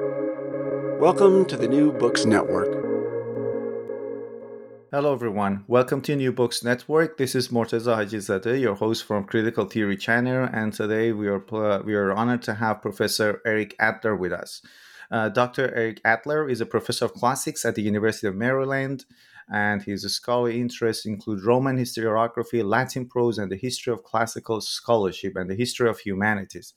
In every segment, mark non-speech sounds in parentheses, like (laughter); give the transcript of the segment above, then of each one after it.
Welcome to the New Books Network. Hello, everyone. Welcome to New Books Network. This is Morteza Hajizadeh, your host from Critical Theory Channel, and today we are we are honored to have Professor Eric Adler with us. Uh, Dr. Eric Adler is a professor of classics at the University of Maryland, and his scholarly interests include Roman historiography, Latin prose, and the history of classical scholarship and the history of humanities.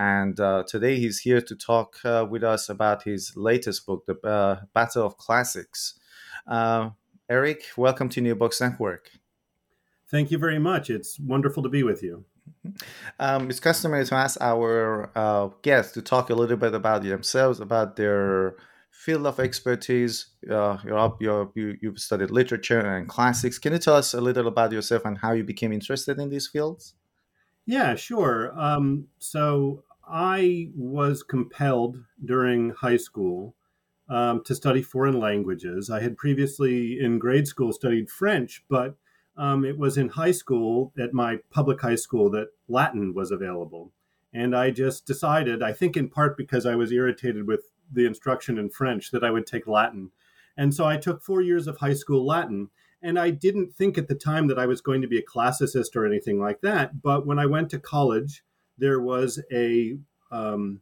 And uh, today he's here to talk uh, with us about his latest book, The uh, Battle of Classics. Uh, Eric, welcome to New Books Network. Thank you very much. It's wonderful to be with you. Um, it's customary to ask our uh, guests to talk a little bit about themselves, about their field of expertise. Uh, you're you're, you, you've studied literature and classics. Can you tell us a little about yourself and how you became interested in these fields? Yeah, sure. Um, so I was compelled during high school um, to study foreign languages. I had previously in grade school studied French, but um, it was in high school at my public high school that Latin was available. And I just decided, I think in part because I was irritated with the instruction in French, that I would take Latin. And so I took four years of high school Latin. And I didn't think at the time that I was going to be a classicist or anything like that. But when I went to college, there was a um,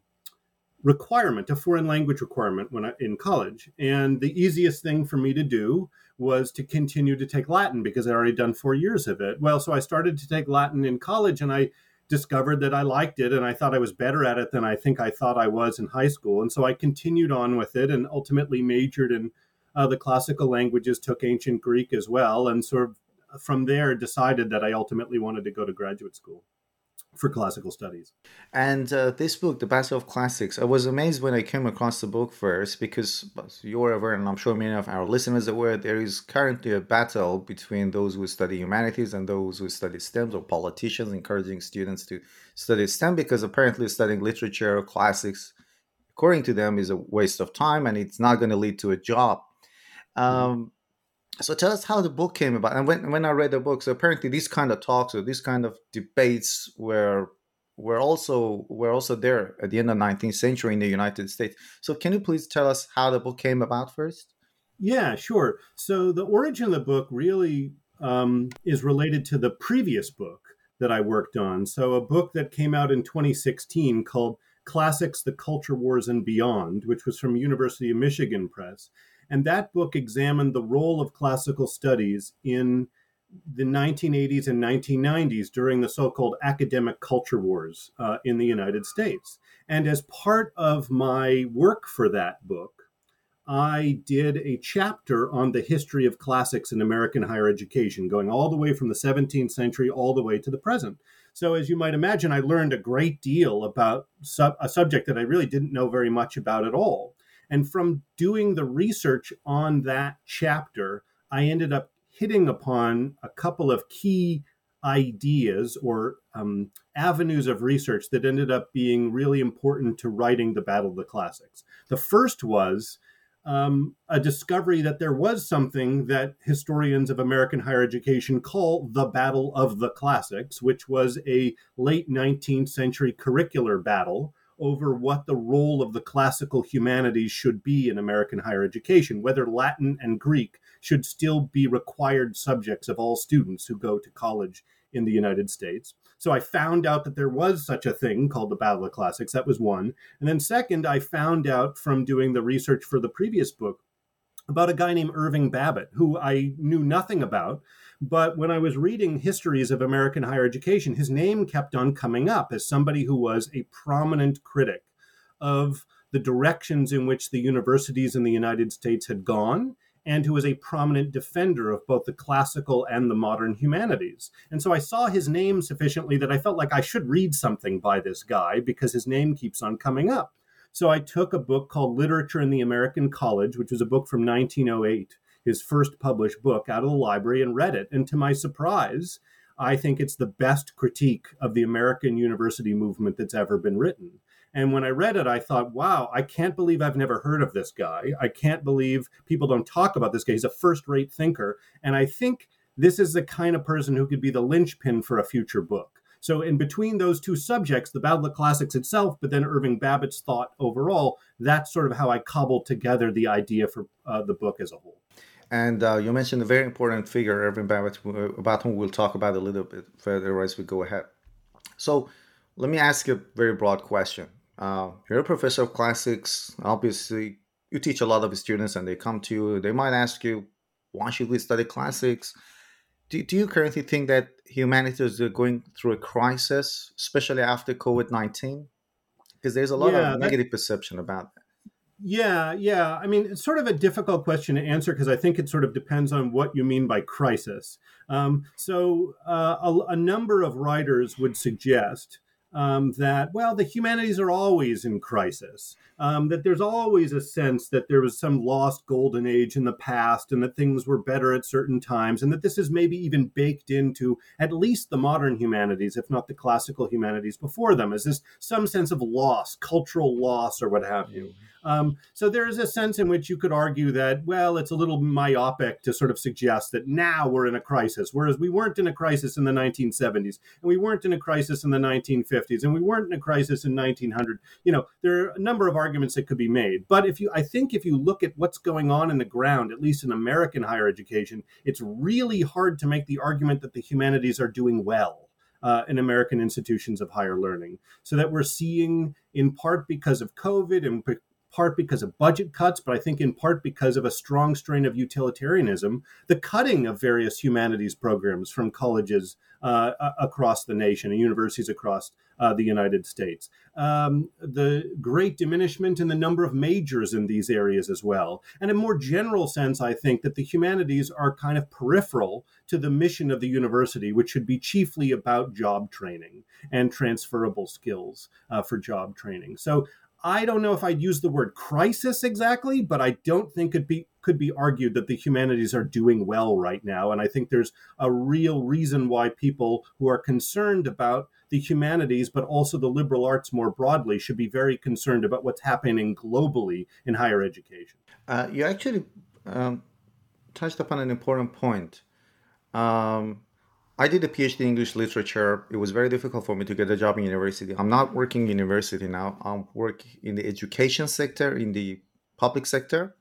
requirement, a foreign language requirement when I, in college. And the easiest thing for me to do was to continue to take Latin because I'd already done four years of it. Well, so I started to take Latin in college and I discovered that I liked it and I thought I was better at it than I think I thought I was in high school. And so I continued on with it and ultimately majored in uh, the classical languages, took ancient Greek as well, and sort of from there decided that I ultimately wanted to go to graduate school for classical studies. And uh, this book, The Battle of Classics, I was amazed when I came across the book first because you're aware, and I'm sure many of our listeners are aware, there is currently a battle between those who study humanities and those who study STEM, or politicians encouraging students to study STEM because apparently studying literature, or classics, according to them, is a waste of time and it's not going to lead to a job. Mm-hmm. Um, so tell us how the book came about and when, when i read the book so apparently these kind of talks or these kind of debates were were also were also there at the end of the 19th century in the united states. So can you please tell us how the book came about first? Yeah sure. So the origin of the book really um, is related to the previous book that i worked on. So a book that came out in 2016 called classics the culture wars and beyond which was from university of michigan press and that book examined the role of classical studies in the 1980s and 1990s during the so called academic culture wars uh, in the United States. And as part of my work for that book, I did a chapter on the history of classics in American higher education, going all the way from the 17th century all the way to the present. So, as you might imagine, I learned a great deal about a subject that I really didn't know very much about at all. And from doing the research on that chapter, I ended up hitting upon a couple of key ideas or um, avenues of research that ended up being really important to writing the Battle of the Classics. The first was um, a discovery that there was something that historians of American higher education call the Battle of the Classics, which was a late 19th century curricular battle over what the role of the classical humanities should be in American higher education, whether Latin and Greek should still be required subjects of all students who go to college in the United States. So I found out that there was such a thing called the Battle of Classics. That was one. And then, second, I found out from doing the research for the previous book about a guy named Irving Babbitt, who I knew nothing about. But when I was reading histories of American higher education, his name kept on coming up as somebody who was a prominent critic of the directions in which the universities in the United States had gone and who was a prominent defender of both the classical and the modern humanities. And so I saw his name sufficiently that I felt like I should read something by this guy because his name keeps on coming up. So I took a book called Literature in the American College, which was a book from 1908 his first published book out of the library and read it. And to my surprise, I think it's the best critique of the American university movement that's ever been written. And when I read it, I thought, wow, I can't believe I've never heard of this guy. I can't believe people don't talk about this guy. He's a first rate thinker. And I think this is the kind of person who could be the linchpin for a future book. So, in between those two subjects, the Battle of the Classics itself, but then Irving Babbitt's thought overall, that's sort of how I cobbled together the idea for uh, the book as a whole. And uh, you mentioned a very important figure, Irving Babbitt, about whom we'll talk about a little bit further as we go ahead. So, let me ask you a very broad question. Uh, you're a professor of classics. Obviously, you teach a lot of students, and they come to you. They might ask you, "Why should we study classics?" Do, do you currently think that humanity is going through a crisis, especially after COVID nineteen? Because there's a lot yeah, of negative that, perception about that. Yeah, yeah. I mean, it's sort of a difficult question to answer because I think it sort of depends on what you mean by crisis. Um, so, uh, a, a number of writers would suggest um, that, well, the humanities are always in crisis, um, that there's always a sense that there was some lost golden age in the past and that things were better at certain times, and that this is maybe even baked into at least the modern humanities, if not the classical humanities before them, is this some sense of loss, cultural loss, or what have you. Um, so there is a sense in which you could argue that, well, it's a little myopic to sort of suggest that now we're in a crisis, whereas we weren't in a crisis in the 1970s, and we weren't in a crisis in the 1950s, and we weren't in a crisis in 1900. You know, there are a number of arguments that could be made. But if you, I think, if you look at what's going on in the ground, at least in American higher education, it's really hard to make the argument that the humanities are doing well. Uh, in American institutions of higher learning. So that we're seeing, in part because of COVID and part because of budget cuts, but I think in part because of a strong strain of utilitarianism, the cutting of various humanities programs from colleges uh, across the nation and universities across uh, the United States. Um, the great diminishment in the number of majors in these areas as well. And in a more general sense, I think that the humanities are kind of peripheral to the mission of the university, which should be chiefly about job training and transferable skills uh, for job training. So I don't know if I'd use the word crisis exactly, but I don't think it be could be argued that the humanities are doing well right now. And I think there's a real reason why people who are concerned about the humanities, but also the liberal arts more broadly, should be very concerned about what's happening globally in higher education. Uh, you actually um, touched upon an important point. Um, I did a PhD in English literature. It was very difficult for me to get a job in university. I'm not working in university now. I'm working in the education sector, in the public sector,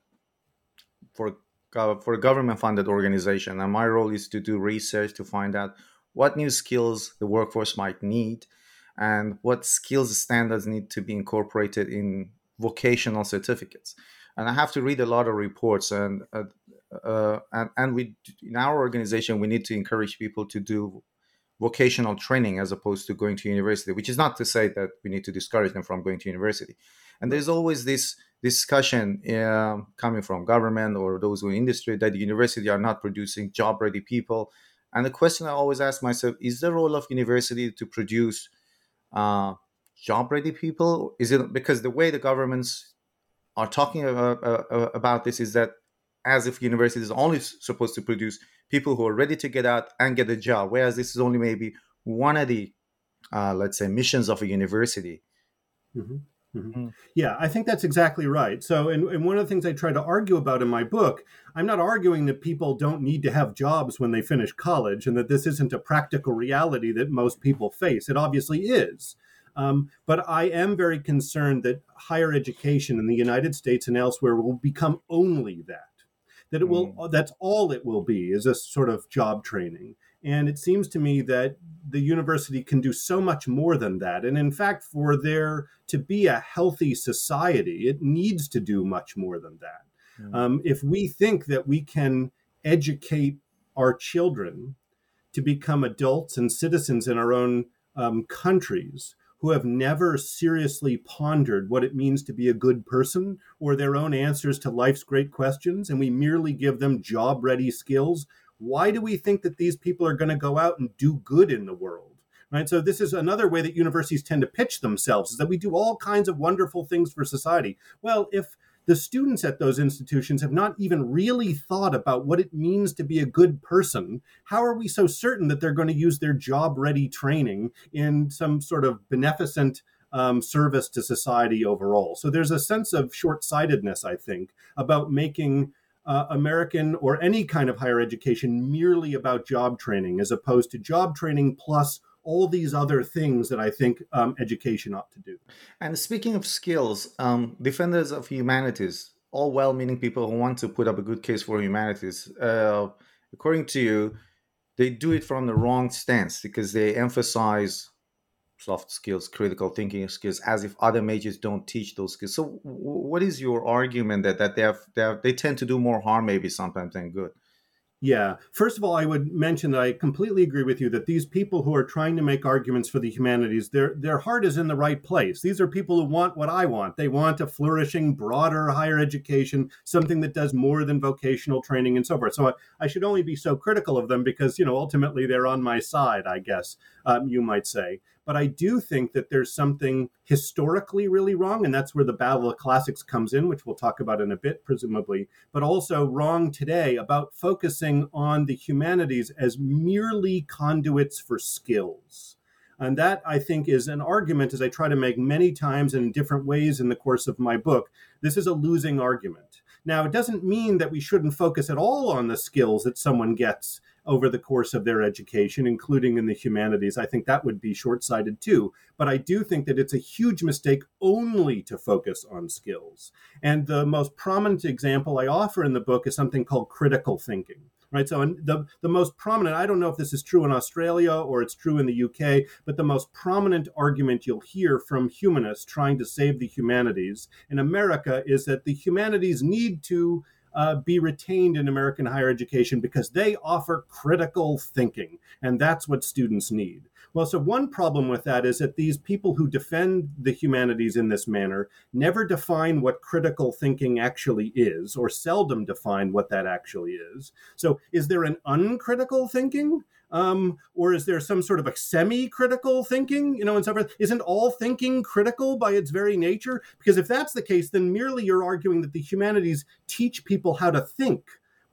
for for a government funded organization. And my role is to do research to find out what new skills the workforce might need and what skills standards need to be incorporated in vocational certificates. And I have to read a lot of reports and uh, uh, and, and we in our organization we need to encourage people to do vocational training as opposed to going to university which is not to say that we need to discourage them from going to university. And there's always this discussion uh, coming from government or those in industry that university are not producing job ready people. And the question i always ask myself is the role of university to produce uh, job ready people? Is it because the way the governments are talking about, uh, about this is that as if university is only supposed to produce people who are ready to get out and get a job, whereas this is only maybe one of the, uh, let's say, missions of a university. Mm-hmm. Mm-hmm. Mm. Yeah, I think that's exactly right. So, and, and one of the things I try to argue about in my book, I'm not arguing that people don't need to have jobs when they finish college and that this isn't a practical reality that most people face. It obviously is. Um, but I am very concerned that higher education in the United States and elsewhere will become only that that it will mm. that's all it will be is a sort of job training and it seems to me that the university can do so much more than that and in fact for there to be a healthy society it needs to do much more than that mm. um, if we think that we can educate our children to become adults and citizens in our own um, countries who have never seriously pondered what it means to be a good person or their own answers to life's great questions, and we merely give them job ready skills, why do we think that these people are going to go out and do good in the world? Right. So this is another way that universities tend to pitch themselves is that we do all kinds of wonderful things for society. Well, if the students at those institutions have not even really thought about what it means to be a good person, how are we so certain that they're going to use their job ready training in some sort of beneficent um, service to society overall? So there's a sense of short sightedness, I think, about making. Uh, American or any kind of higher education merely about job training as opposed to job training plus all these other things that I think um, education ought to do. And speaking of skills, um, defenders of humanities, all well meaning people who want to put up a good case for humanities, uh, according to you, they do it from the wrong stance because they emphasize soft skills, critical thinking skills, as if other majors don't teach those skills. So, what is your argument that that they have, they have they tend to do more harm maybe sometimes than good? Yeah. First of all, I would mention that I completely agree with you that these people who are trying to make arguments for the humanities, their their heart is in the right place. These are people who want what I want. They want a flourishing, broader higher education, something that does more than vocational training and so forth. So I, I should only be so critical of them because, you know, ultimately they're on my side, I guess um, you might say. But I do think that there's something historically really wrong, and that's where the Battle of Classics comes in, which we'll talk about in a bit, presumably, but also wrong today about focusing on the humanities as merely conduits for skills. And that, I think, is an argument, as I try to make many times in different ways in the course of my book. This is a losing argument. Now, it doesn't mean that we shouldn't focus at all on the skills that someone gets over the course of their education, including in the humanities. I think that would be short sighted too. But I do think that it's a huge mistake only to focus on skills. And the most prominent example I offer in the book is something called critical thinking right? So the the most prominent, I don't know if this is true in Australia or it's true in the UK, but the most prominent argument you'll hear from humanists trying to save the humanities in America is that the humanities need to uh, be retained in American higher education because they offer critical thinking, and that's what students need. Well, so one problem with that is that these people who defend the humanities in this manner never define what critical thinking actually is, or seldom define what that actually is. So, is there an uncritical thinking? Um, or is there some sort of a semi-critical thinking? You know, and so forth? Isn't all thinking critical by its very nature? Because if that's the case, then merely you're arguing that the humanities teach people how to think.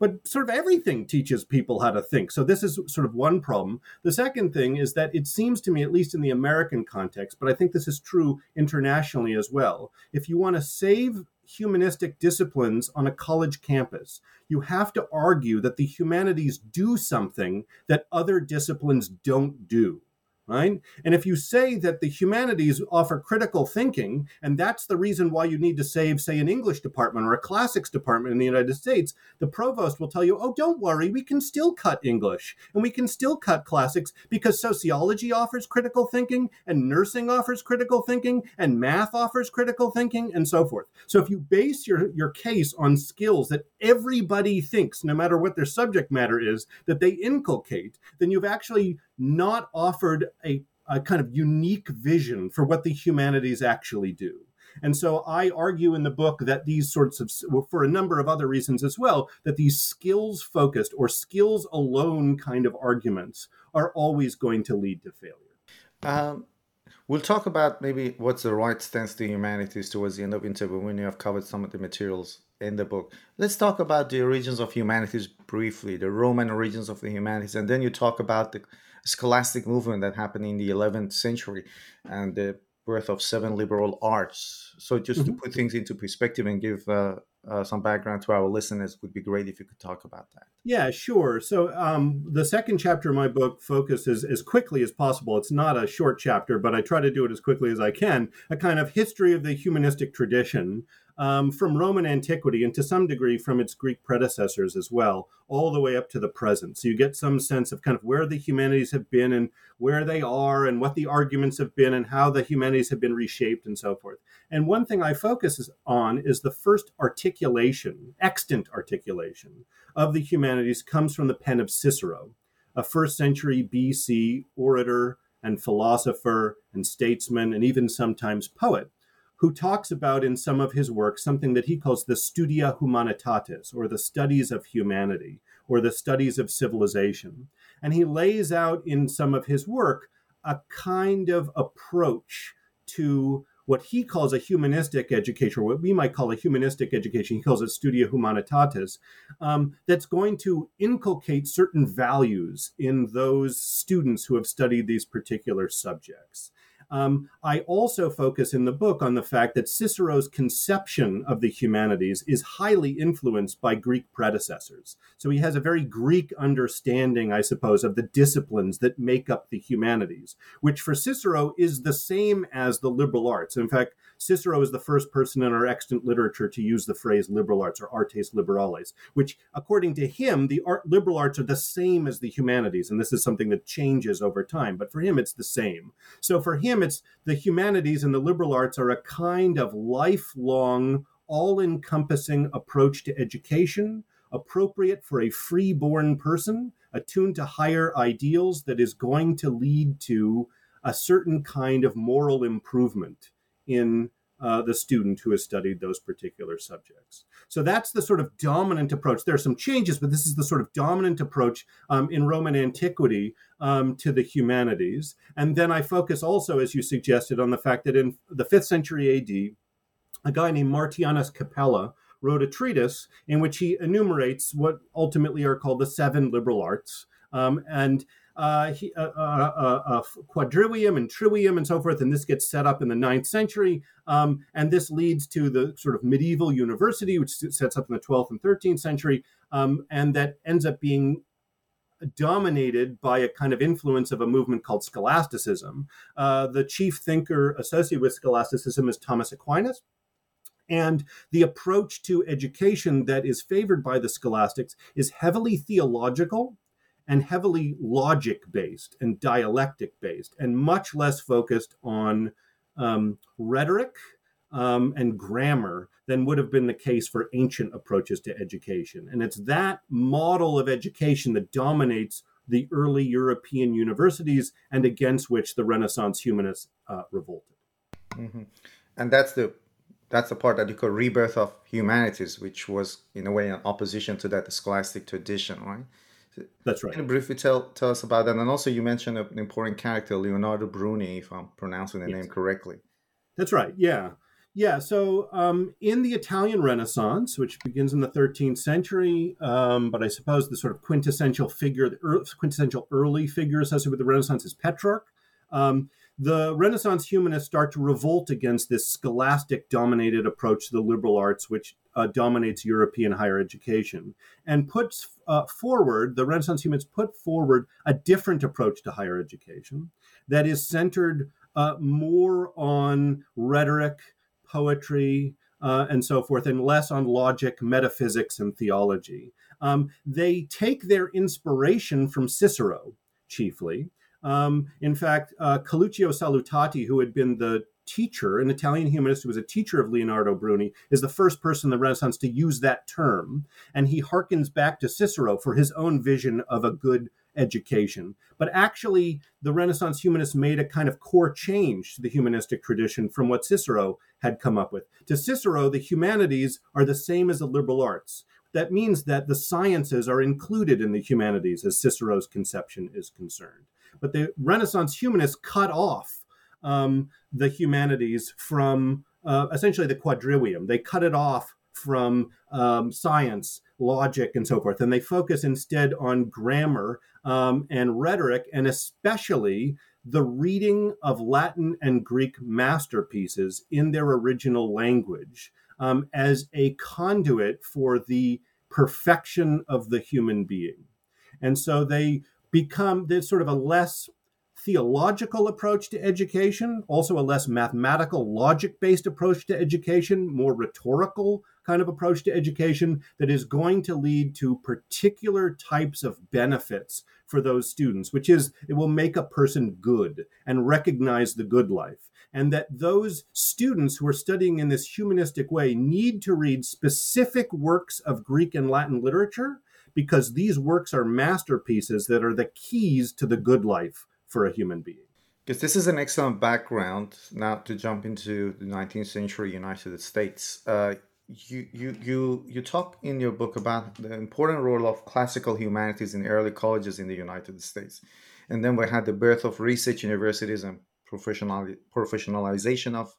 But sort of everything teaches people how to think. So this is sort of one problem. The second thing is that it seems to me, at least in the American context, but I think this is true internationally as well. If you want to save humanistic disciplines on a college campus, you have to argue that the humanities do something that other disciplines don't do right? And if you say that the humanities offer critical thinking, and that's the reason why you need to save, say, an English department or a classics department in the United States, the provost will tell you, oh, don't worry, we can still cut English and we can still cut classics because sociology offers critical thinking and nursing offers critical thinking and math offers critical thinking and so forth. So if you base your, your case on skills that everybody thinks, no matter what their subject matter is, that they inculcate, then you've actually not offered a, a kind of unique vision for what the humanities actually do. And so I argue in the book that these sorts of, for a number of other reasons as well, that these skills focused or skills alone kind of arguments are always going to lead to failure. Um, we'll talk about maybe what's the right stance to humanities towards the end of interview when you have covered some of the materials in the book. Let's talk about the origins of humanities briefly, the Roman origins of the humanities, and then you talk about the scholastic movement that happened in the 11th century and the birth of seven liberal arts. So, just mm-hmm. to put things into perspective and give uh, uh, some background to our listeners, would be great if you could talk about that. Yeah, sure. So, um, the second chapter of my book focuses as quickly as possible. It's not a short chapter, but I try to do it as quickly as I can. A kind of history of the humanistic tradition um, from Roman antiquity and to some degree from its Greek predecessors as well, all the way up to the present. So you get some sense of kind of where the humanities have been and where they are and what the arguments have been and how the humanities have been reshaped and so forth. And one thing I focus on is the first articulation, extant articulation of the humanities comes from the pen of Cicero, a first century BC orator and philosopher and statesman and even sometimes poet who talks about in some of his work something that he calls the studia humanitatis, or the studies of humanity, or the studies of civilization. And he lays out in some of his work a kind of approach to what he calls a humanistic education, or what we might call a humanistic education. He calls it studia humanitatis, um, that's going to inculcate certain values in those students who have studied these particular subjects. Um, I also focus in the book on the fact that Cicero's conception of the humanities is highly influenced by Greek predecessors. So he has a very Greek understanding, I suppose, of the disciplines that make up the humanities, which for Cicero is the same as the liberal arts. In fact, Cicero is the first person in our extant literature to use the phrase liberal arts or artes liberales, which, according to him, the art, liberal arts are the same as the humanities. And this is something that changes over time, but for him, it's the same. So for him, it's the humanities and the liberal arts are a kind of lifelong, all encompassing approach to education, appropriate for a free-born person, attuned to higher ideals that is going to lead to a certain kind of moral improvement in uh, the student who has studied those particular subjects. So that's the sort of dominant approach. There are some changes, but this is the sort of dominant approach um, in Roman antiquity um, to the humanities. And then I focus also, as you suggested, on the fact that in the fifth century AD, a guy named Martianus Capella wrote a treatise in which he enumerates what ultimately are called the seven liberal arts. Um, and uh, he, uh, uh, uh, quadrivium and trivium and so forth, and this gets set up in the ninth century, um, and this leads to the sort of medieval university, which sets up in the 12th and 13th century, um, and that ends up being dominated by a kind of influence of a movement called scholasticism. Uh, the chief thinker associated with scholasticism is Thomas Aquinas. And the approach to education that is favored by the scholastics is heavily theological and heavily logic based and dialectic based, and much less focused on um, rhetoric um, and grammar than would have been the case for ancient approaches to education. And it's that model of education that dominates the early European universities and against which the Renaissance humanists uh, revolted. Mm-hmm. And that's the that's the part that you call rebirth of humanities, which was in a way an opposition to that scholastic tradition, right? That's right. Can you briefly tell tell us about that? And also, you mentioned an important character, Leonardo Bruni, if I'm pronouncing the yes. name correctly. That's right. Yeah, yeah. So, um, in the Italian Renaissance, which begins in the 13th century, um, but I suppose the sort of quintessential figure, the early, quintessential early figure associated with the Renaissance is Petrarch. Um, the Renaissance humanists start to revolt against this scholastic dominated approach to the liberal arts, which uh, dominates European higher education, and puts uh, forward, the Renaissance humans put forward a different approach to higher education that is centered uh, more on rhetoric, poetry, uh, and so forth, and less on logic, metaphysics, and theology. Um, they take their inspiration from Cicero, chiefly, um, in fact, uh, Coluccio Salutati, who had been the teacher, an Italian humanist who was a teacher of Leonardo Bruni, is the first person in the Renaissance to use that term. And he harkens back to Cicero for his own vision of a good education. But actually, the Renaissance humanists made a kind of core change to the humanistic tradition from what Cicero had come up with. To Cicero, the humanities are the same as the liberal arts. That means that the sciences are included in the humanities as Cicero's conception is concerned. But the Renaissance humanists cut off um, the humanities from uh, essentially the quadrivium. They cut it off from um, science, logic, and so forth. And they focus instead on grammar um, and rhetoric, and especially the reading of Latin and Greek masterpieces in their original language um, as a conduit for the perfection of the human being. And so they become this sort of a less theological approach to education, also a less mathematical, logic based approach to education, more rhetorical kind of approach to education that is going to lead to particular types of benefits for those students, which is it will make a person good and recognize the good life. And that those students who are studying in this humanistic way need to read specific works of Greek and Latin literature because these works are masterpieces that are the keys to the good life for a human being. Because this is an excellent background now to jump into the 19th century United States. Uh, you, you, you, you talk in your book about the important role of classical humanities in early colleges in the United States. And then we had the birth of research universities and professional, professionalization of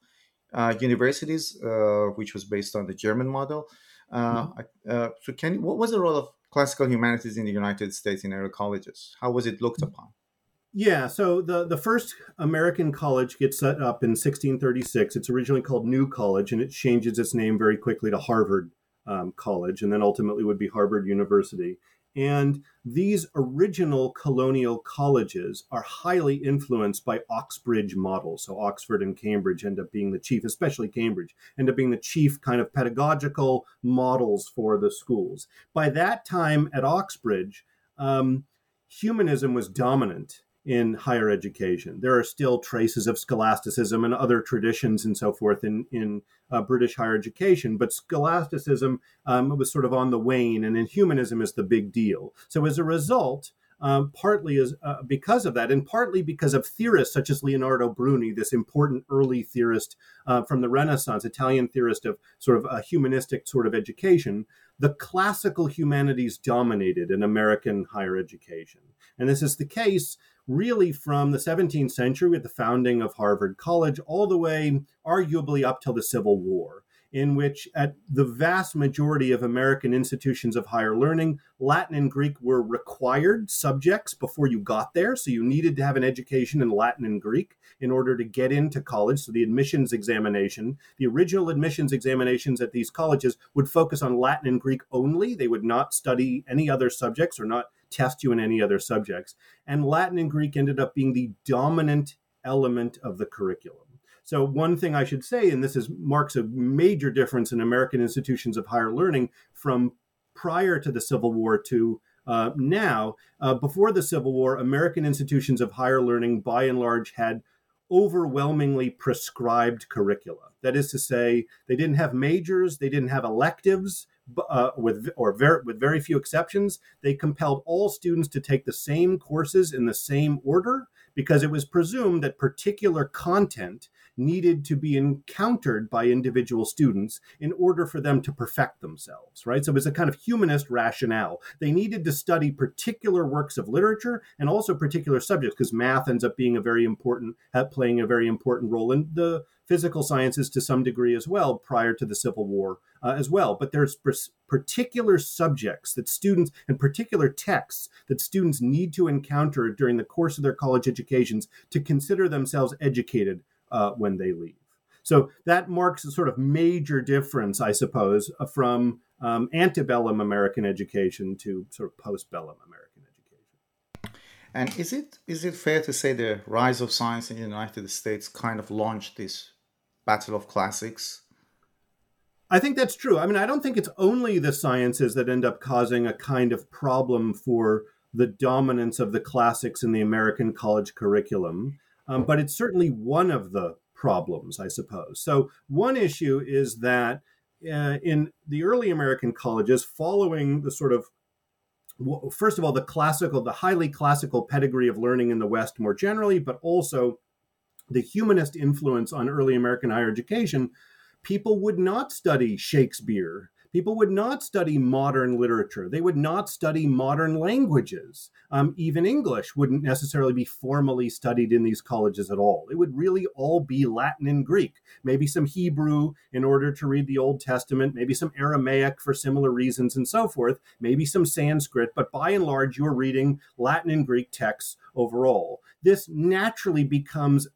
uh, universities, uh, which was based on the German model. Uh, mm-hmm. Uh, so, can what was the role of classical humanities in the United States in early colleges? How was it looked upon? Yeah, so the, the first American college gets set up in 1636. It's originally called New College, and it changes its name very quickly to Harvard um, College, and then ultimately would be Harvard University. And these original colonial colleges are highly influenced by Oxbridge models. So Oxford and Cambridge end up being the chief, especially Cambridge, end up being the chief kind of pedagogical models for the schools. By that time at Oxbridge, um, humanism was dominant in higher education. There are still traces of scholasticism and other traditions and so forth in, in uh, British higher education, but scholasticism um, was sort of on the wane, and in humanism is the big deal. So as a result, um, partly is uh, because of that, and partly because of theorists such as Leonardo Bruni, this important early theorist uh, from the Renaissance, Italian theorist of sort of a humanistic sort of education. The classical humanities dominated in American higher education, and this is the case really from the 17th century with the founding of Harvard College all the way, arguably, up till the Civil War, in which, at the vast majority of American institutions of higher learning, Latin and Greek were required subjects before you got there. So you needed to have an education in Latin and Greek in order to get into college. So the admissions examination, the original admissions examinations at these colleges would focus on Latin and Greek only. They would not study any other subjects or not test you in any other subjects. And Latin and Greek ended up being the dominant element of the curriculum. So one thing I should say, and this is marks a major difference in American institutions of higher learning from prior to the Civil War to uh, now. Uh, before the Civil War, American institutions of higher learning, by and large, had overwhelmingly prescribed curricula. That is to say, they didn't have majors, they didn't have electives, uh, with or very, with very few exceptions, they compelled all students to take the same courses in the same order because it was presumed that particular content needed to be encountered by individual students in order for them to perfect themselves, right? So it was a kind of humanist rationale. They needed to study particular works of literature and also particular subjects because math ends up being a very important, playing a very important role in the physical sciences to some degree as well prior to the Civil War uh, as well. But there's particular subjects that students and particular texts that students need to encounter during the course of their college educations to consider themselves educated uh, when they leave. So that marks a sort of major difference, I suppose, uh, from um, antebellum American education to sort of postbellum American education. And is it is it fair to say the rise of science in the United States kind of launched this battle of classics? I think that's true. I mean, I don't think it's only the sciences that end up causing a kind of problem for the dominance of the classics in the American college curriculum, um, but it's certainly one of the problems, I suppose. So, one issue is that uh, in the early American colleges, following the sort of first of all, the classical, the highly classical pedigree of learning in the West more generally, but also the humanist influence on early American higher education, people would not study Shakespeare. People would not study modern literature. They would not study modern languages. Um, even English wouldn't necessarily be formally studied in these colleges at all. It would really all be Latin and Greek, maybe some Hebrew in order to read the Old Testament, maybe some Aramaic for similar reasons and so forth, maybe some Sanskrit, but by and large, you're reading Latin and Greek texts overall. This naturally becomes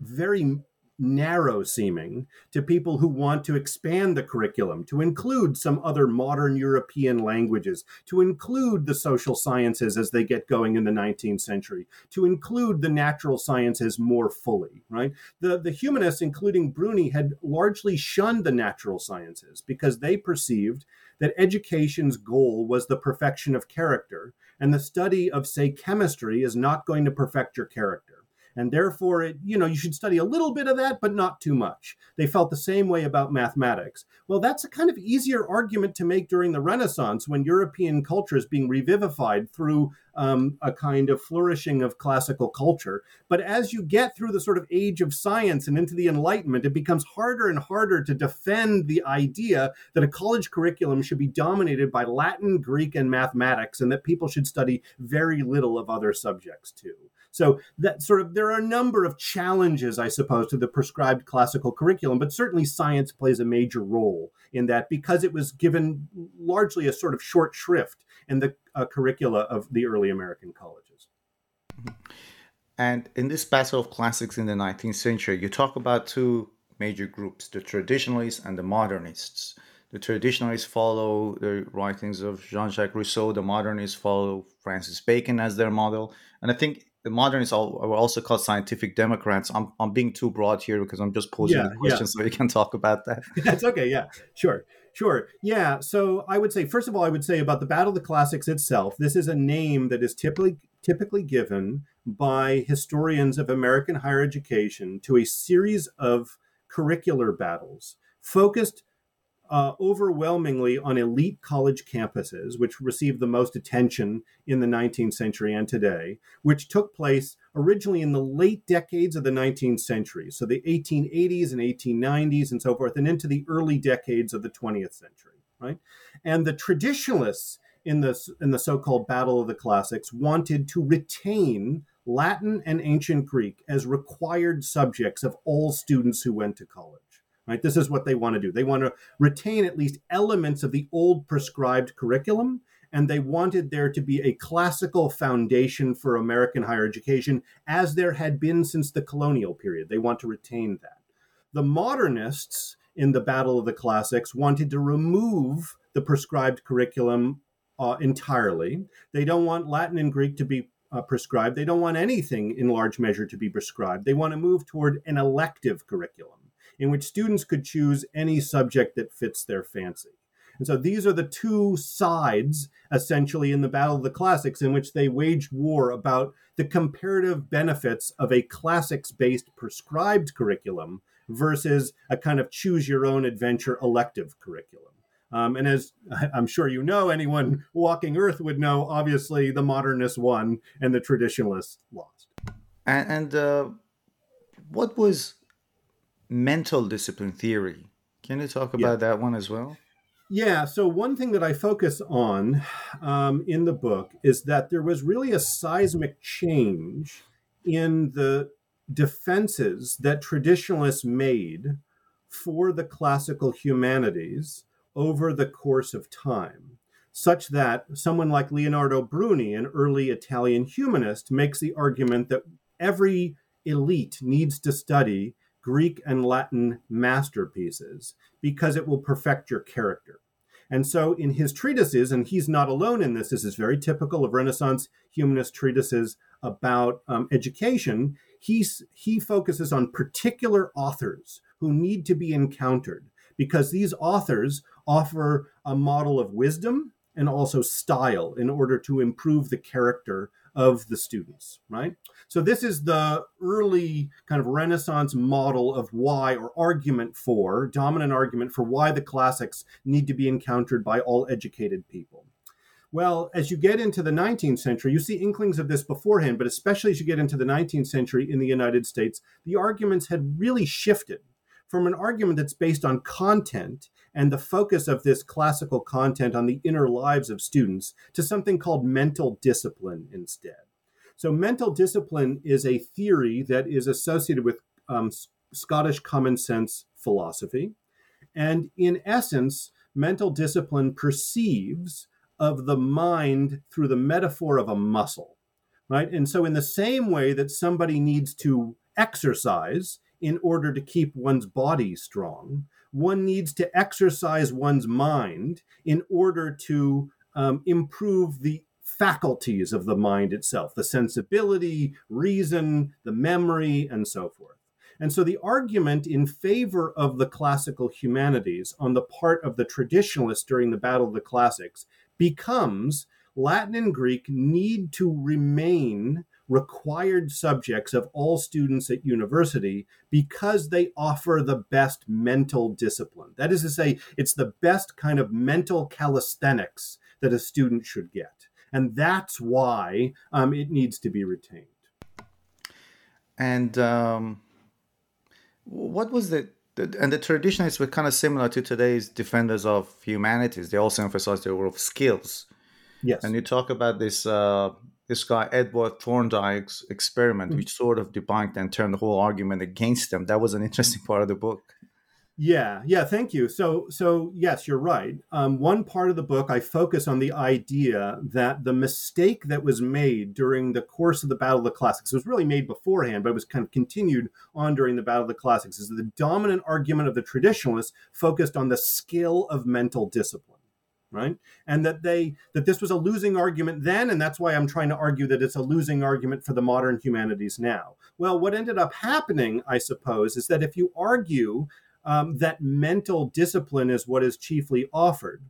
very narrow seeming to people who want to expand the curriculum to include some other modern European languages, to include the social sciences as they get going in the 19th century, to include the natural sciences more fully, right? The, the humanists, including Bruni, had largely shunned the natural sciences because they perceived that education's goal was the perfection of character, and the study of, say, chemistry is not going to perfect your character and therefore it, you know you should study a little bit of that but not too much. They felt the same way about mathematics. Well that's a kind of easier argument to make during the renaissance when european culture is being revivified through um, a kind of flourishing of classical culture. But as you get through the sort of age of science and into the enlightenment it becomes harder and harder to defend the idea that a college curriculum should be dominated by latin greek and mathematics and that people should study very little of other subjects too so that sort of there are a number of challenges, I suppose, to the prescribed classical curriculum, but certainly science plays a major role in that because it was given largely a sort of short shrift in the uh, curricula of the early American colleges. And in this battle of classics in the 19th century, you talk about two major groups the traditionalists and the modernists. The traditionalists follow the writings of Jean Jacques Rousseau, the modernists follow Francis Bacon as their model. And I think the modernists are also called scientific Democrats. I'm, I'm being too broad here because I'm just posing yeah, the question yeah. so you can talk about that. (laughs) That's okay. Yeah, sure. Sure. Yeah. So I would say, first of all, I would say about the Battle of the Classics itself, this is a name that is typically typically given by historians of American higher education to a series of curricular battles focused uh, overwhelmingly on elite college campuses, which received the most attention in the 19th century and today, which took place originally in the late decades of the 19th century, so the 1880s and 1890s and so forth, and into the early decades of the 20th century, right? And the traditionalists in the, in the so-called Battle of the Classics wanted to retain Latin and ancient Greek as required subjects of all students who went to college right? This is what they want to do. They want to retain at least elements of the old prescribed curriculum, and they wanted there to be a classical foundation for American higher education, as there had been since the colonial period. They want to retain that. The modernists in the Battle of the Classics wanted to remove the prescribed curriculum uh, entirely. They don't want Latin and Greek to be uh, prescribed. They don't want anything in large measure to be prescribed. They want to move toward an elective curriculum in which students could choose any subject that fits their fancy. And so these are the two sides, essentially, in the Battle of the Classics, in which they waged war about the comparative benefits of a classics based prescribed curriculum versus a kind of choose your own adventure elective curriculum. Um, and as (laughs) I'm sure you know, anyone walking Earth would know, obviously the modernists won and the traditionalists lost. And, uh, what was mental discipline theory. Can you talk about yeah. that one as well? Yeah. So, one thing that I focus on um, in the book is that there was really a seismic change in the defenses that traditionalists made for the classical humanities over the course of time, such that someone like Leonardo Bruni, an early Italian humanist, makes the argument that every elite needs to study Greek and Latin masterpieces because it will perfect your character. And so, in his treatises, and he's not alone in this, this is very typical of Renaissance humanist treatises about um, education. He's, he focuses on particular authors who need to be encountered because these authors offer a model of wisdom and also style in order to improve the character of the students, right? So this is the early kind of Renaissance model of why or argument for, dominant argument for why the classics need to be encountered by all educated people. Well, as you get into the 19th century, you see inklings of this beforehand, but especially as you get into the 19th century in the United States, the arguments had really shifted from an argument that's based on content and the focus of this classical content on the inner lives of students to something called mental discipline instead. So, mental discipline is a theory that is associated with um, Scottish common sense philosophy. And in essence, mental discipline perceives of the mind through the metaphor of a muscle, right? And so, in the same way that somebody needs to exercise in order to keep one's body strong, one needs to exercise one's mind in order to um, improve the faculties of the mind itself the sensibility, reason, the memory, and so forth. And so the argument in favor of the classical humanities on the part of the traditionalists during the Battle of the Classics becomes Latin and Greek need to remain required subjects of all students at university because they offer the best mental discipline. That is to say, it's the best kind of mental calisthenics that a student should get. And that's why um, it needs to be retained. And um, what was the, the, and the traditionalists were kind of similar to today's defenders of humanities. They also emphasize the role of skills. Yes. And you talk about this uh, this guy Edward Thorndike's experiment, mm-hmm. which sort of debunked and turned the whole argument against them. That was an interesting part of the book. Yeah, yeah, thank you. So, so yes, you're right. Um, one part of the book, I focus on the idea that the mistake that was made during the course of the Battle of the Classics was really made beforehand, but it was kind of continued on during the Battle of the Classics. Is the dominant argument of the traditionalists focused on the skill of mental discipline right? And that they that this was a losing argument then and that's why i'm trying to argue that it's a losing argument for the modern humanities now. Well what ended up happening i suppose is that if you argue um, that mental discipline is what is chiefly offered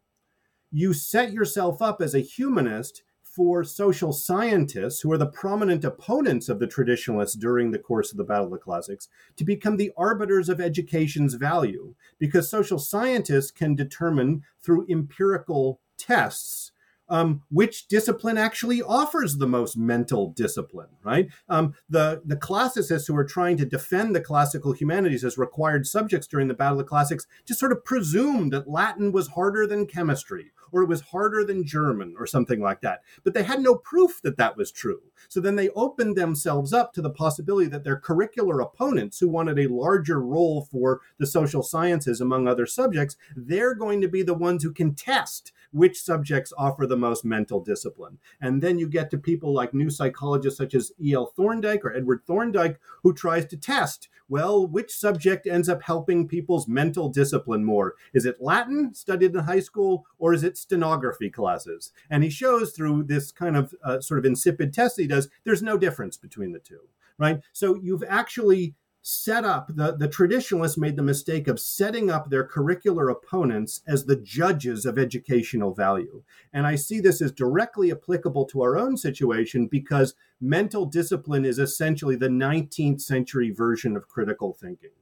you set yourself up as a humanist for social scientists, who are the prominent opponents of the traditionalists during the course of the Battle of the Classics, to become the arbiters of education's value, because social scientists can determine through empirical tests um, which discipline actually offers the most mental discipline, right? Um, the, the classicists who are trying to defend the classical humanities as required subjects during the Battle of Classics just sort of presumed that Latin was harder than chemistry or it was harder than German or something like that. But they had no proof that that was true. So then they opened themselves up to the possibility that their curricular opponents, who wanted a larger role for the social sciences among other subjects, they're going to be the ones who can test which subjects offer the most mental discipline. And then you get to people like new psychologists such as E.L. Thorndike or Edward Thorndike, who tries to test well, which subject ends up helping people's mental discipline more? Is it Latin studied in high school or is it stenography classes? And he shows through this kind of uh, sort of insipid test he does, there's no difference between the two, right? So you've actually set up the, the traditionalists made the mistake of setting up their curricular opponents as the judges of educational value. And I see this as directly applicable to our own situation because mental discipline is essentially the 19th century version of critical thinking.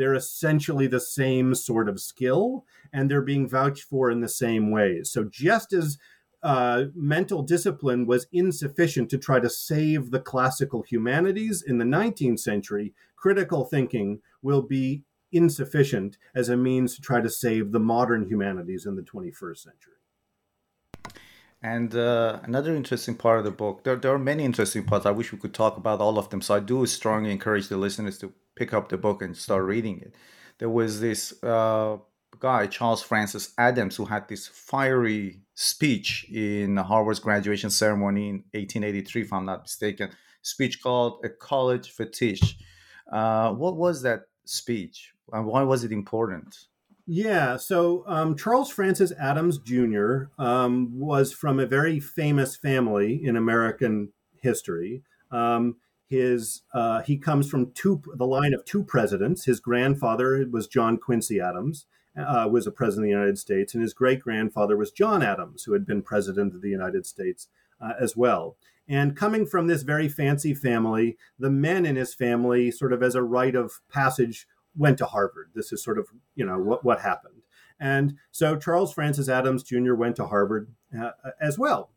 They're essentially the same sort of skill and they're being vouched for in the same ways. So just as uh, mental discipline was insufficient to try to save the classical humanities in the 19th century, critical thinking will be insufficient as a means to try to save the modern humanities in the 21st century. And uh, another interesting part of the book, there, there are many interesting parts. I wish we could talk about all of them. So I do strongly encourage the listeners to pick up the book and start reading it. There was this uh, guy, Charles Francis Adams, who had this fiery speech in Harvard's graduation ceremony in 1883, if I'm not mistaken, speech called A College Fetish. Uh, what was that speech and why was it important? Yeah, so um, Charles Francis Adams Jr. Um, was from a very famous family in American history. Um, his uh, he comes from two the line of two presidents. His grandfather was John Quincy Adams, uh, was a president of the United States, and his great grandfather was John Adams, who had been president of the United States uh, as well. And coming from this very fancy family, the men in his family, sort of as a rite of passage, went to Harvard. This is sort of, you know, what, what happened. And so Charles Francis Adams Jr. went to Harvard uh, as well.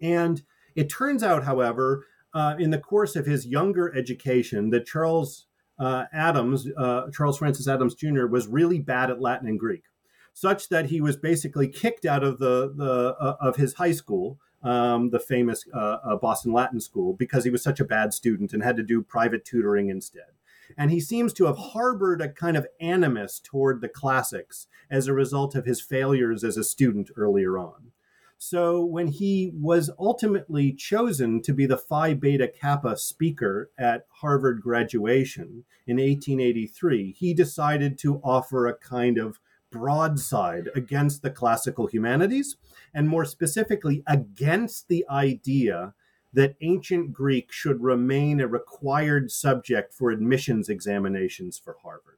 And it turns out, however, uh, in the course of his younger education, that Charles uh, Adams, uh, Charles Francis Adams Jr., was really bad at Latin and Greek, such that he was basically kicked out of the, the uh, of his high school um, the famous uh, uh, Boston Latin School because he was such a bad student and had to do private tutoring instead. And he seems to have harbored a kind of animus toward the classics as a result of his failures as a student earlier on. So when he was ultimately chosen to be the Phi Beta Kappa speaker at Harvard graduation in 1883, he decided to offer a kind of broadside against the classical humanities, and more specifically, against the idea that ancient Greek should remain a required subject for admissions examinations for Harvard.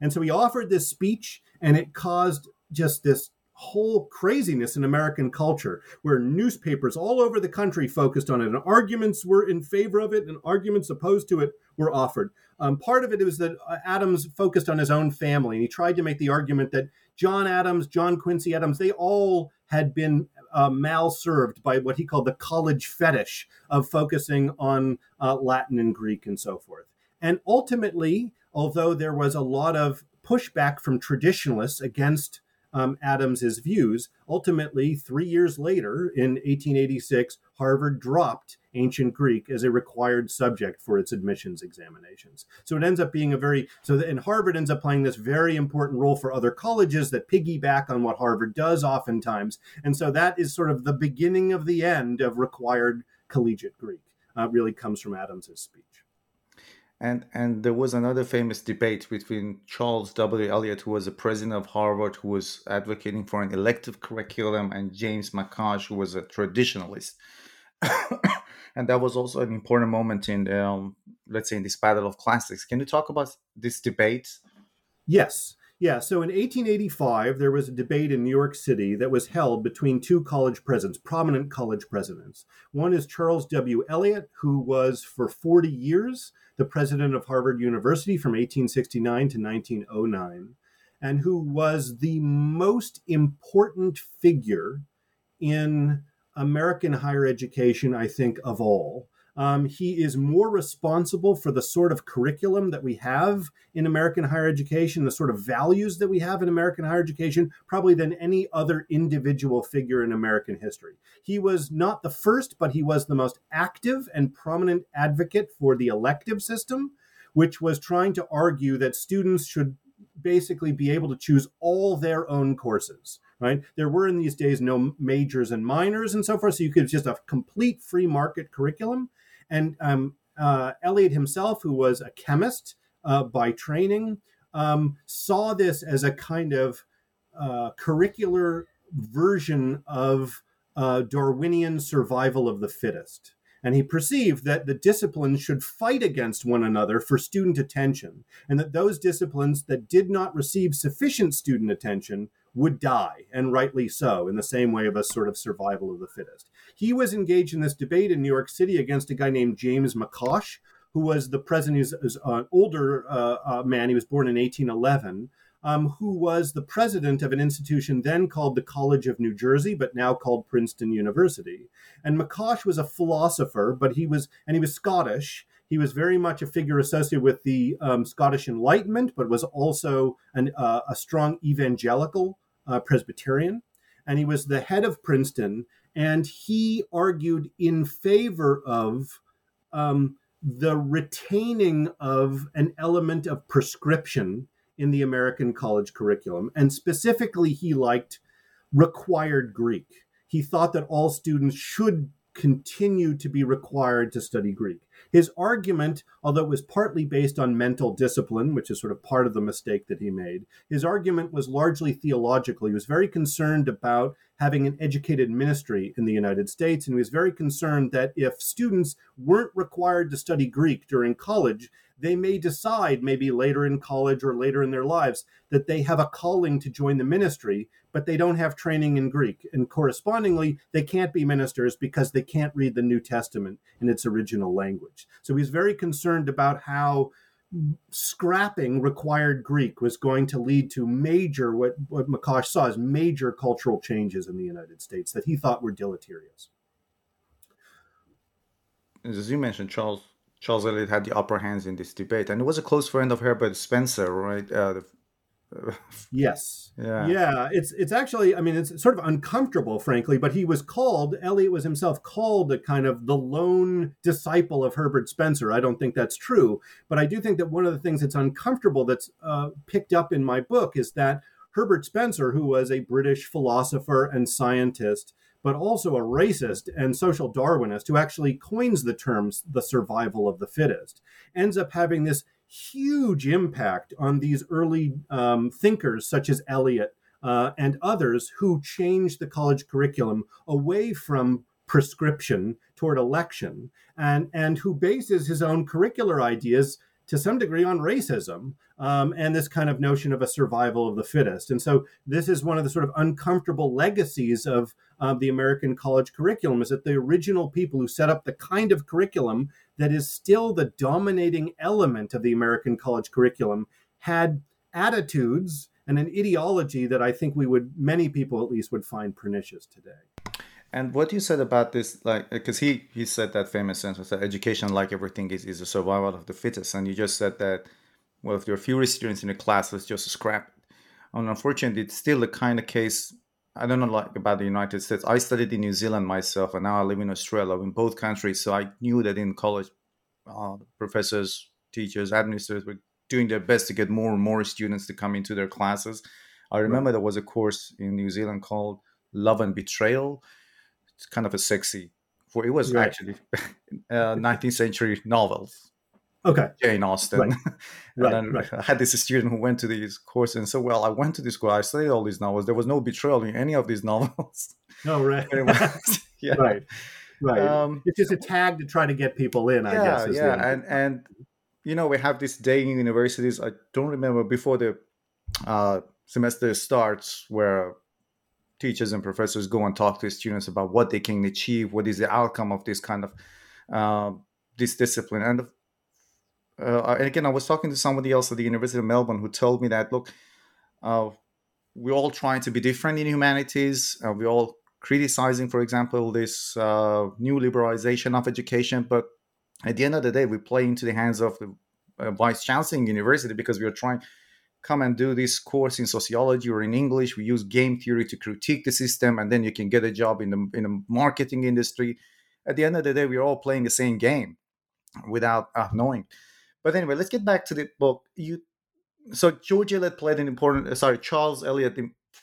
And so he offered this speech, and it caused just this whole craziness in American culture where newspapers all over the country focused on it and arguments were in favor of it and arguments opposed to it were offered. Um, part of it was that uh, Adams focused on his own family and he tried to make the argument that John Adams, John Quincy Adams, they all had been uh, mal served by what he called the college fetish of focusing on uh, Latin and Greek and so forth. And ultimately, although there was a lot of pushback from traditionalists against um, Adams's views. Ultimately, three years later, in 1886, Harvard dropped ancient Greek as a required subject for its admissions examinations. So it ends up being a very so and Harvard ends up playing this very important role for other colleges that piggyback on what Harvard does oftentimes. And so that is sort of the beginning of the end of required collegiate Greek. Uh, really comes from Adams's speech. And and there was another famous debate between Charles W. Eliot, who was the president of Harvard, who was advocating for an elective curriculum, and James McCosh, who was a traditionalist. (coughs) and that was also an important moment in, um, let's say, in this battle of classics. Can you talk about this debate? Yes. Yeah, so in 1885, there was a debate in New York City that was held between two college presidents, prominent college presidents. One is Charles W. Eliot, who was for 40 years the president of Harvard University from 1869 to 1909, and who was the most important figure in American higher education, I think, of all. Um, he is more responsible for the sort of curriculum that we have in American higher education, the sort of values that we have in American higher education, probably than any other individual figure in American history. He was not the first, but he was the most active and prominent advocate for the elective system, which was trying to argue that students should basically be able to choose all their own courses right there were in these days no majors and minors and so forth so you could just a complete free market curriculum and um, uh, Eliot himself, who was a chemist uh, by training, um, saw this as a kind of uh, curricular version of uh, Darwinian survival of the fittest. And he perceived that the disciplines should fight against one another for student attention, and that those disciplines that did not receive sufficient student attention would die, and rightly so, in the same way of a sort of survival of the fittest. He was engaged in this debate in New York City against a guy named James McCosh, who was the president, he's an older uh, uh, man, he was born in 1811. Um, who was the president of an institution then called the College of New Jersey, but now called Princeton University. And McCosh was a philosopher, but he was, and he was Scottish. He was very much a figure associated with the um, Scottish Enlightenment, but was also an, uh, a strong evangelical uh, Presbyterian, and he was the head of Princeton, and he argued in favor of um, the retaining of an element of prescription in the American college curriculum, and specifically, he liked required Greek. He thought that all students should continue to be required to study Greek. His argument, although it was partly based on mental discipline, which is sort of part of the mistake that he made, his argument was largely theological. He was very concerned about having an educated ministry in the United States, and he was very concerned that if students weren't required to study Greek during college, they may decide maybe later in college or later in their lives that they have a calling to join the ministry, but they don't have training in Greek. And correspondingly, they can't be ministers because they can't read the New Testament in its original language. So he's very concerned about how scrapping required Greek was going to lead to major, what, what McCosh saw as major cultural changes in the United States that he thought were deleterious. As you mentioned, Charles Charles Eliot had the upper hands in this debate, and he was a close friend of Herbert Spencer, right? Uh, the, yes. (laughs) Yeah. Yeah. It's it's actually, I mean, it's sort of uncomfortable, frankly. But he was called. Eliot was himself called a kind of the lone disciple of Herbert Spencer. I don't think that's true, but I do think that one of the things that's uncomfortable that's uh, picked up in my book is that Herbert Spencer, who was a British philosopher and scientist, but also a racist and social Darwinist who actually coins the terms the survival of the fittest, ends up having this huge impact on these early um, thinkers such as Eliot uh, and others who changed the college curriculum away from prescription toward election and, and who bases his own curricular ideas to some degree on racism um, and this kind of notion of a survival of the fittest. And so this is one of the sort of uncomfortable legacies of uh, the American college curriculum is that the original people who set up the kind of curriculum that is still the dominating element of the American college curriculum had attitudes and an ideology that I think we would, many people at least, would find pernicious today. And what you said about this, like, because he he said that famous sentence that education, like everything, is is a survival of the fittest, and you just said that, well, if there are fewer students in a class, let's just scrap it. And unfortunately, it's still the kind of case. I don't know like about the United States. I studied in New Zealand myself, and now I live in Australia. In both countries, so I knew that in college, uh, professors, teachers, administrators were doing their best to get more and more students to come into their classes. I remember right. there was a course in New Zealand called Love and Betrayal. It's kind of a sexy, for it was right. actually (laughs) uh, 19th century novels Okay. Jane Austen. Right. (laughs) and then right. I had this student who went to these courses and said, Well, I went to this school, I studied all these novels. There was no betrayal in any of these (laughs) novels. Oh, right. yeah. Right. Right. Um, it's just a tag to try to get people in, I yeah, guess. Yeah. And, and, you know, we have this day in universities. I don't remember before the uh, semester starts where teachers and professors go and talk to students about what they can achieve, what is the outcome of this kind of uh, this discipline. And uh, again, I was talking to somebody else at the University of Melbourne who told me that look, uh, we're all trying to be different in humanities. Uh, we're all criticizing, for example, this uh, neoliberalization of education. But at the end of the day, we play into the hands of the uh, vice chancellor in university because we are trying come and do this course in sociology or in English. We use game theory to critique the system, and then you can get a job in the in the marketing industry. At the end of the day, we're all playing the same game without uh, knowing. But anyway, let's get back to the book. You so George Eliot played an important uh, sorry Charles Eliot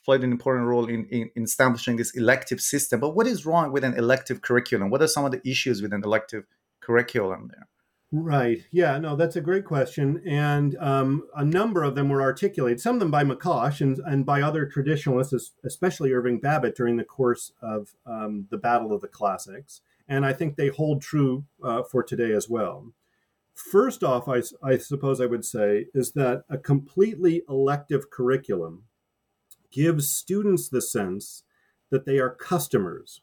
played an important role in, in, in establishing this elective system. But what is wrong with an elective curriculum? What are some of the issues with an elective curriculum there? Right. Yeah. No, that's a great question, and um, a number of them were articulated. Some of them by McCosh and, and by other traditionalists, especially Irving Babbitt, during the course of um, the Battle of the Classics. And I think they hold true uh, for today as well. First off, I, I suppose I would say is that a completely elective curriculum gives students the sense that they are customers,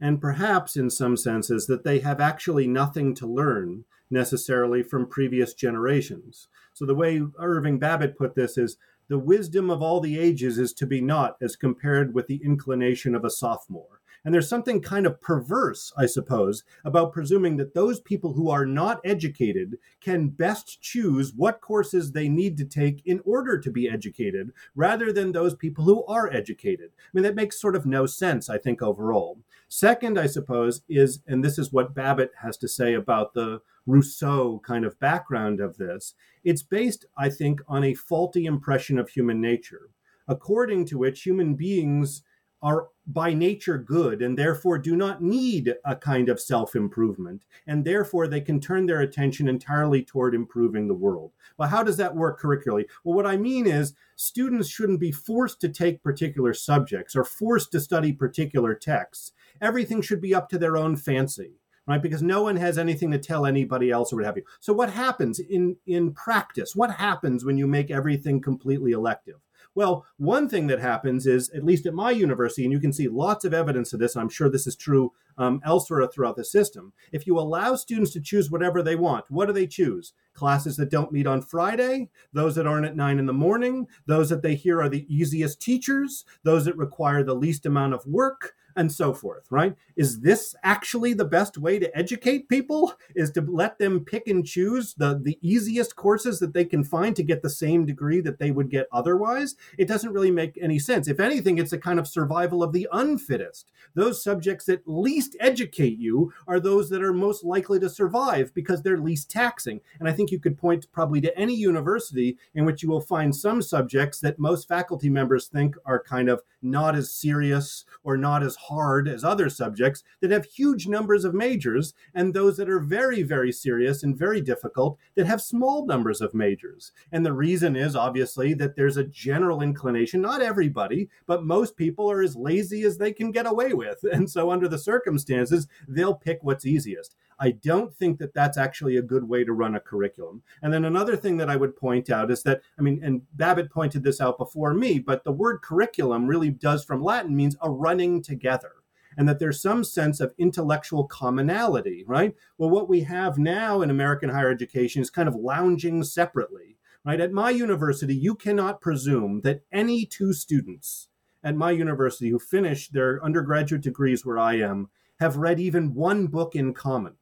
and perhaps in some senses that they have actually nothing to learn necessarily from previous generations. So, the way Irving Babbitt put this is the wisdom of all the ages is to be not as compared with the inclination of a sophomore. And there's something kind of perverse, I suppose, about presuming that those people who are not educated can best choose what courses they need to take in order to be educated, rather than those people who are educated. I mean, that makes sort of no sense, I think, overall. Second, I suppose, is, and this is what Babbitt has to say about the Rousseau kind of background of this, it's based, I think, on a faulty impression of human nature, according to which human beings are by nature good and therefore do not need a kind of self improvement. And therefore, they can turn their attention entirely toward improving the world. Well, how does that work curricularly? Well, what I mean is students shouldn't be forced to take particular subjects or forced to study particular texts. Everything should be up to their own fancy right because no one has anything to tell anybody else or what have you so what happens in in practice what happens when you make everything completely elective well, one thing that happens is, at least at my university, and you can see lots of evidence of this, and I'm sure this is true um, elsewhere throughout the system. If you allow students to choose whatever they want, what do they choose? Classes that don't meet on Friday, those that aren't at nine in the morning, those that they hear are the easiest teachers, those that require the least amount of work, and so forth, right? Is this actually the best way to educate people? Is to let them pick and choose the, the easiest courses that they can find to get the same degree that they would get otherwise? It doesn't really make any sense. If anything, it's a kind of survival of the unfittest. Those subjects that least educate you are those that are most likely to survive because they're least taxing. And I think you could point probably to any university in which you will find some subjects that most faculty members think are kind of not as serious or not as hard as other subjects that have huge numbers of majors, and those that are very, very serious and very difficult that have small numbers of majors. And the reason is obviously that there's a general inclination, not everybody, but most people are as lazy as they can get away with. (laughs) And so, under the circumstances, they'll pick what's easiest. I don't think that that's actually a good way to run a curriculum. And then another thing that I would point out is that, I mean, and Babbitt pointed this out before me, but the word curriculum really does from Latin means a running together. And that there's some sense of intellectual commonality, right? Well, what we have now in American higher education is kind of lounging separately, right? At my university, you cannot presume that any two students at my university who finish their undergraduate degrees where I am have read even one book in common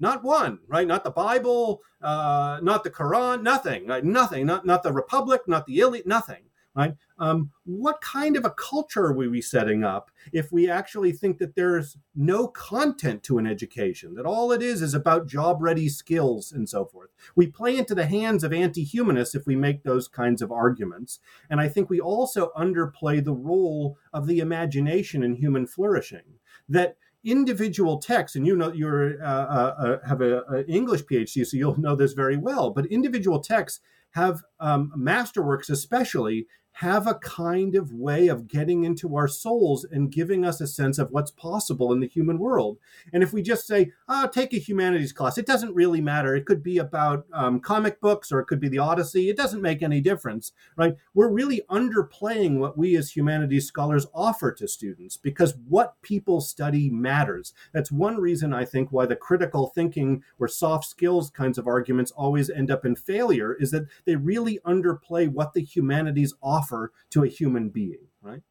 not one, right? Not the Bible, uh, not the Quran, nothing, right? nothing, not, not the Republic, not the Iliad, nothing. right? Um, what kind of a culture are we setting up if we actually think that there's no content to an education, that all it is is about job ready skills and so forth? We play into the hands of anti humanists if we make those kinds of arguments. And I think we also underplay the role of the imagination in human flourishing. That individual texts, and you know you uh, uh, uh, have an English PhD, so you'll know this very well. But individual texts have um, masterworks, especially have a kind of way of getting into our souls and giving us a sense of what's possible in the human world. And if we just say, oh, take a humanities class, it doesn't really matter. It could be about um, comic books or it could be the Odyssey. It doesn't make any difference, right? We're really underplaying what we as humanities scholars offer to students because what people study matters. That's one reason I think why the critical thinking or soft skills kinds of arguments always end up in failure is that they really underplay what the humanities offer offer to a human being, right?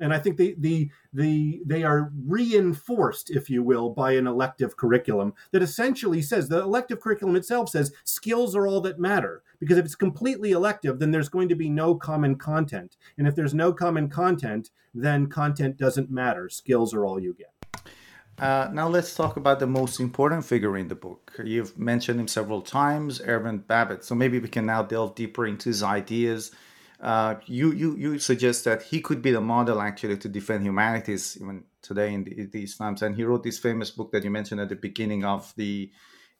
And I think the the the they are reinforced, if you will, by an elective curriculum that essentially says the elective curriculum itself says skills are all that matter. Because if it's completely elective, then there's going to be no common content. And if there's no common content, then content doesn't matter. Skills are all you get. Uh, now let's talk about the most important figure in the book. You've mentioned him several times, Irving Babbitt. So maybe we can now delve deeper into his ideas uh, you, you, you suggest that he could be the model actually to defend humanities even today in the, these times. And he wrote this famous book that you mentioned at the beginning of the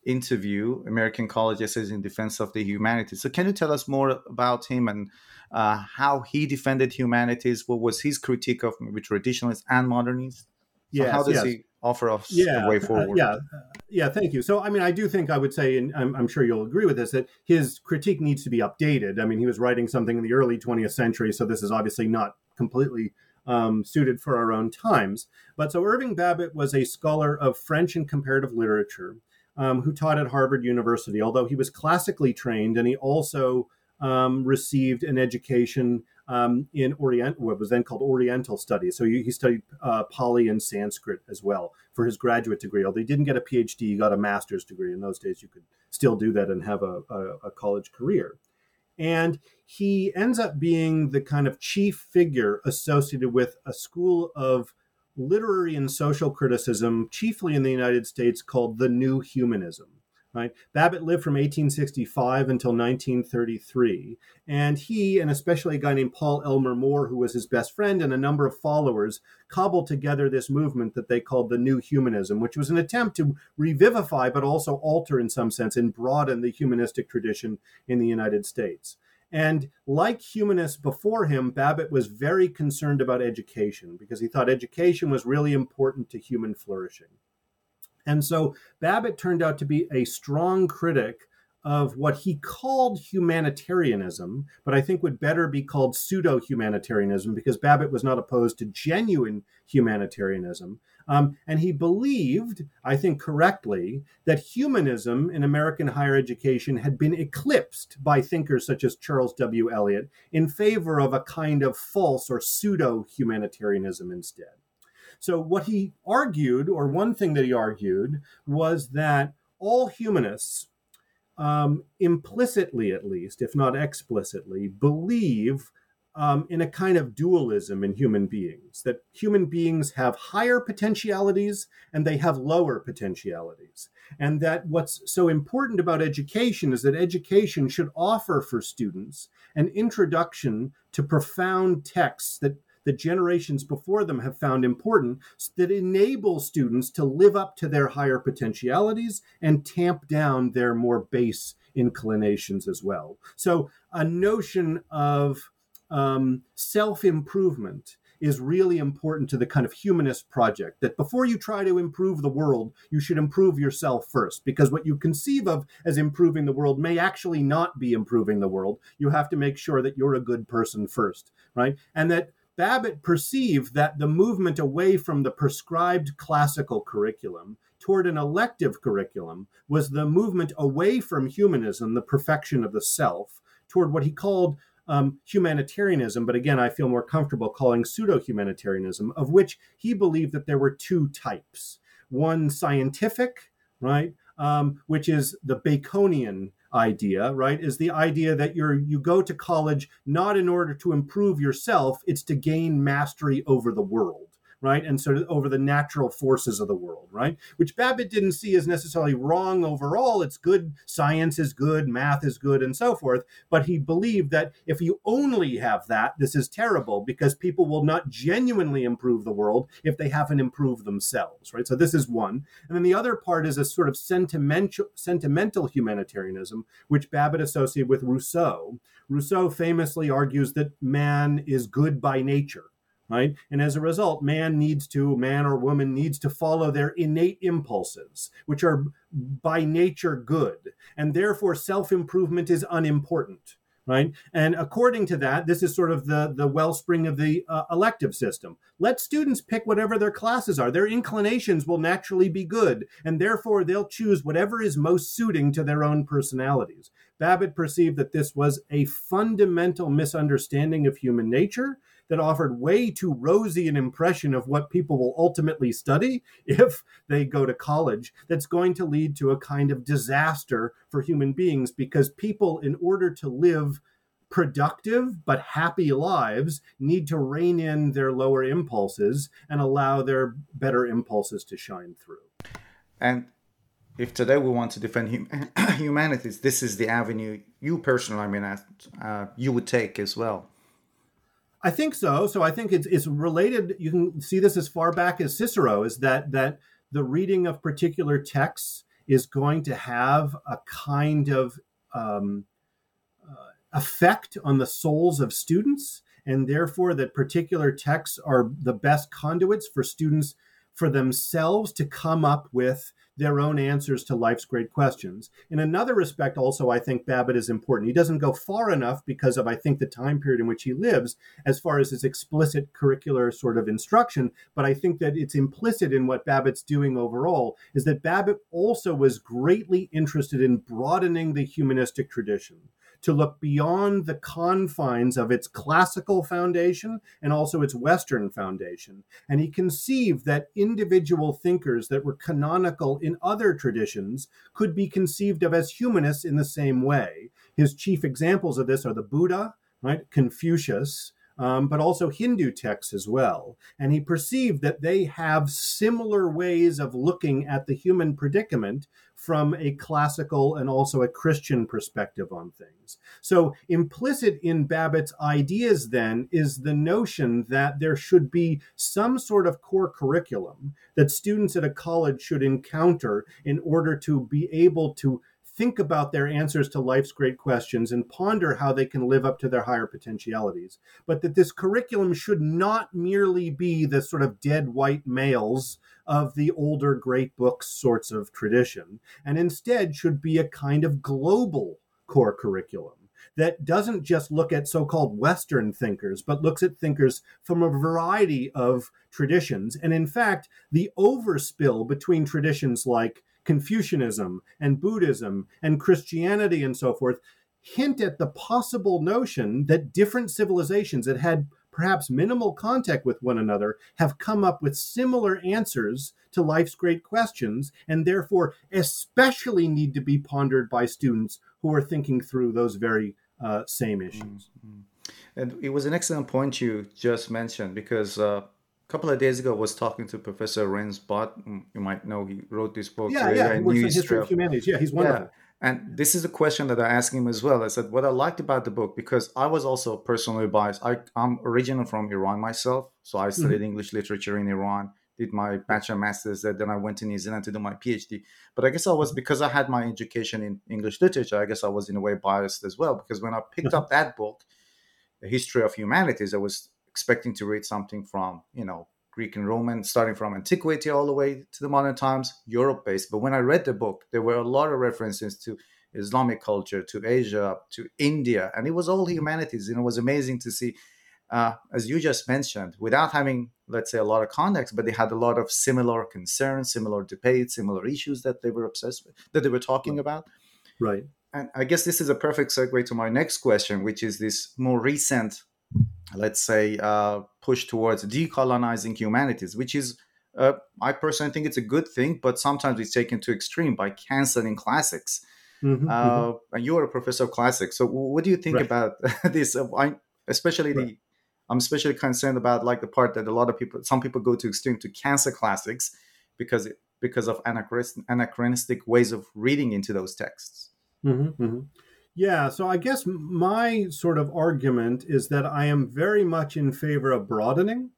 interview, American College Essays in Defense of the Humanities. So, can you tell us more about him and uh, how he defended humanities? What was his critique of maybe traditionalists and modernists? So yes, how does yes. he offer us yeah, a way forward? Uh, yeah, yeah. Thank you. So, I mean, I do think I would say, and I'm, I'm, sure you'll agree with this, that his critique needs to be updated. I mean, he was writing something in the early 20th century, so this is obviously not completely um, suited for our own times. But so Irving Babbitt was a scholar of French and comparative literature um, who taught at Harvard University, although he was classically trained and he also um, received an education um, in Orient, what was then called Oriental Studies. So he, he studied uh, Pali and Sanskrit as well for his graduate degree. Although he didn't get a PhD, he got a master's degree. In those days, you could still do that and have a, a, a college career. And he ends up being the kind of chief figure associated with a school of literary and social criticism, chiefly in the United States, called the New Humanism. Right? Babbitt lived from 1865 until 1933, and he, and especially a guy named Paul Elmer More, who was his best friend, and a number of followers, cobbled together this movement that they called the New Humanism, which was an attempt to revivify, but also alter in some sense and broaden the humanistic tradition in the United States. And like humanists before him, Babbitt was very concerned about education because he thought education was really important to human flourishing. And so Babbitt turned out to be a strong critic of what he called humanitarianism, but I think would better be called pseudo humanitarianism because Babbitt was not opposed to genuine humanitarianism. Um, and he believed, I think correctly, that humanism in American higher education had been eclipsed by thinkers such as Charles W. Eliot in favor of a kind of false or pseudo humanitarianism instead. So, what he argued, or one thing that he argued, was that all humanists, um, implicitly at least, if not explicitly, believe um, in a kind of dualism in human beings, that human beings have higher potentialities and they have lower potentialities. And that what's so important about education is that education should offer for students an introduction to profound texts that that generations before them have found important that enable students to live up to their higher potentialities and tamp down their more base inclinations as well. So, a notion of um, self improvement is really important to the kind of humanist project that before you try to improve the world, you should improve yourself first. Because what you conceive of as improving the world may actually not be improving the world. You have to make sure that you're a good person first, right? And that Babbitt perceived that the movement away from the prescribed classical curriculum toward an elective curriculum was the movement away from humanism, the perfection of the self, toward what he called um, humanitarianism, but again, I feel more comfortable calling pseudo humanitarianism, of which he believed that there were two types. One scientific, right, um, which is the Baconian idea, right, is the idea that you're you go to college not in order to improve yourself, it's to gain mastery over the world right? And so over the natural forces of the world, right? Which Babbitt didn't see as necessarily wrong overall. It's good, science is good, math is good, and so forth. But he believed that if you only have that, this is terrible because people will not genuinely improve the world if they haven't improved themselves, right? So this is one. And then the other part is a sort of sentimental, sentimental humanitarianism, which Babbitt associated with Rousseau. Rousseau famously argues that man is good by nature right? And as a result, man needs to, man or woman needs to follow their innate impulses, which are by nature good. And therefore, self improvement is unimportant. Right. And according to that, this is sort of the, the wellspring of the uh, elective system. Let students pick whatever their classes are. Their inclinations will naturally be good, and therefore they'll choose whatever is most suiting to their own personalities. Babbitt perceived that this was a fundamental misunderstanding of human nature that offered way too rosy an impression of what people will ultimately study (laughs) if they go to college that's going to lead to a kind of disaster for human beings because people in order to live productive but happy lives need to rein in their lower impulses and allow their better impulses to shine through. And if today we want to defend hum- (clears throat) humanities this is the avenue you personally i mean uh, you would take as well I think so. So I think it's it's related. You can see this as far back as Cicero. Is that that the reading of particular texts is going to have a kind of um, uh, effect on the souls of students, and therefore that particular texts are the best conduits for students for themselves to come up with their own answers to life's great questions. In another respect, also, I think Babbitt is important. He doesn't go far enough because of, I think, the time period in which he lives as far as his explicit curricular sort of instruction. But I think that it's implicit in what Babbitt's doing overall is that Babbitt also was greatly interested in broadening the humanistic tradition to look beyond the confines of its classical foundation and also its Western foundation. And he conceived that individual thinkers that were canonical in other traditions could be conceived of as humanists in the same way. His chief examples of this are the Buddha, right, Confucius, um, but also Hindu texts as well. And he perceived that they have similar ways of looking at the human predicament from a classical and also a Christian perspective on things. So, implicit in Babbitt's ideas then is the notion that there should be some sort of core curriculum that students at a college should encounter in order to be able to think about their answers to life's great questions and ponder how they can live up to their higher potentialities. But that this curriculum should not merely be the sort of dead white males of the older great books sorts of tradition, and instead should be a kind of global core curriculum that doesn't just look at so called Western thinkers, but looks at thinkers from a variety of traditions. And in fact, the overspill between traditions like Confucianism and Buddhism and Christianity and so forth hint at the possible notion that different civilizations that had perhaps minimal contact with one another have come up with similar answers to life's great questions and therefore especially need to be pondered by students who are thinking through those very uh, same issues. Mm-hmm. And it was an excellent point you just mentioned because uh, couple of days ago, I was talking to Professor Rens Bod. Mm, you might know he wrote this book. Yeah, yeah, he works history of humanities. Yeah, he's wonderful. Yeah. And this is a question that I asked him as well. I said, what I liked about the book, because I was also personally biased. I, am originally from Iran myself. So I studied mm-hmm. English literature in Iran, did my bachelor master's there. Then I went to New Zealand to do my PhD. But I guess I was, because I had my education in English literature, I guess I was in a way biased as well. Because when I picked up that book, The History of Humanities, I was expecting to read something from, you know, Greek and Roman, starting from antiquity all the way to the modern times, Europe based. But when I read the book, there were a lot of references to Islamic culture, to Asia, to India, and it was all humanities. And it was amazing to see, uh, as you just mentioned, without having, let's say, a lot of context, but they had a lot of similar concerns, similar debates, similar issues that they were obsessed with, that they were talking about. Right. And I guess this is a perfect segue to my next question, which is this more recent let's say, uh, push towards decolonizing humanities, which is, uh, I personally think it's a good thing, but sometimes it's taken to extreme by canceling classics. Mm-hmm, uh, mm-hmm. And you're a professor of classics. So, what do you think right. about (laughs) this? Uh, especially right. the, I'm especially concerned about like the part that a lot of people, some people go to extreme to cancel classics because it, because of anachronistic ways of reading into those texts. Mm-hmm, mm-hmm. Yeah, so I guess my sort of argument is that I am very much in favor of broadening.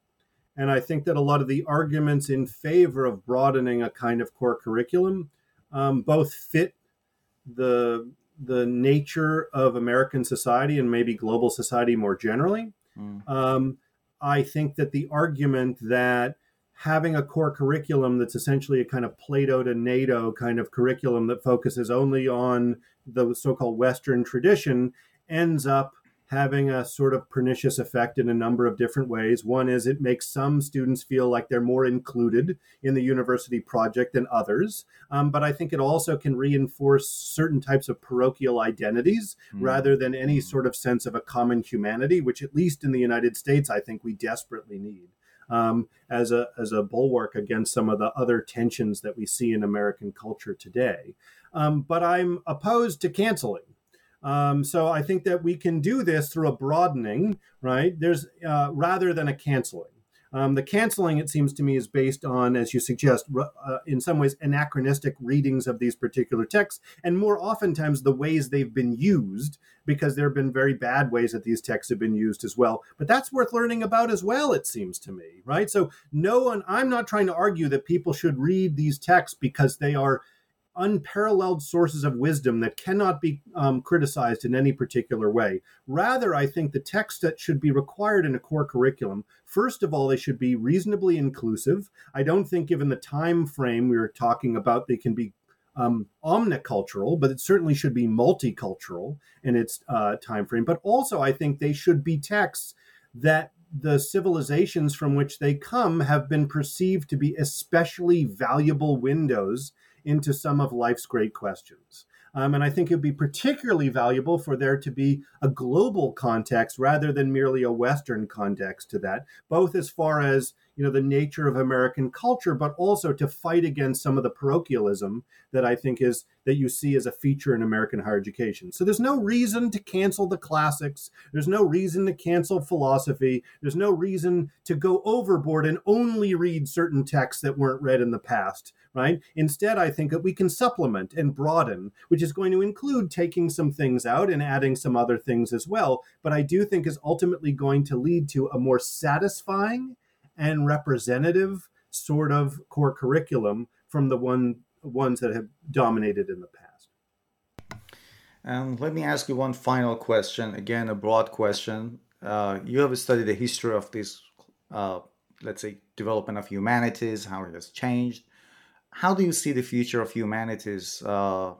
And I think that a lot of the arguments in favor of broadening a kind of core curriculum um, both fit the the nature of American society and maybe global society more generally. Mm. Um, I think that the argument that having a core curriculum that's essentially a kind of Plato to NATO kind of curriculum that focuses only on the so-called Western tradition ends up having a sort of pernicious effect in a number of different ways. One is it makes some students feel like they're more included in the university project than others. Um, but I think it also can reinforce certain types of parochial identities mm. rather than any hmm. sort of sense of a common humanity, which, at least in the United States, I think we desperately need. Um, as a as a bulwark against some of the other tensions that we see in American culture today. Um, but I'm opposed to canceling. Um, so I think that we can do this through a broadening, right? There's uh, rather than a canceling. Um, the canceling, it seems to me, is based on, as you suggest, uh, in some ways, anachronistic readings of these particular texts, and more oftentimes the ways they've been used, because there have been very bad ways that these texts have been used as well. But that's worth learning about as well, it seems to me, right? So, no one, I'm not trying to argue that people should read these texts because they are unparalleled sources of wisdom that cannot be um, criticized in any particular way. Rather, I think the texts that should be required in a core curriculum, first of all, they should be reasonably inclusive. I don't think, given the time frame we are talking about, they can be um, omnicultural, but it certainly should be multicultural in its uh, time frame. But also, I think they should be texts that the civilizations from which they come have been perceived to be especially valuable windows into some of life's great questions. Um, and I think it would be particularly valuable for there to be a global context rather than merely a Western context to that, both as far as you know the nature of American culture, but also to fight against some of the parochialism that I think is that you see as a feature in American higher education. So there's no reason to cancel the classics. There's no reason to cancel philosophy. There's no reason to go overboard and only read certain texts that weren't read in the past right? Instead, I think that we can supplement and broaden, which is going to include taking some things out and adding some other things as well. But I do think is ultimately going to lead to a more satisfying and representative sort of core curriculum from the one ones that have dominated in the past. And let me ask you one final question. Again, a broad question. Uh, you have studied the history of this, uh, let's say, development of humanities, how it has changed how do you see the future of humanities, uh,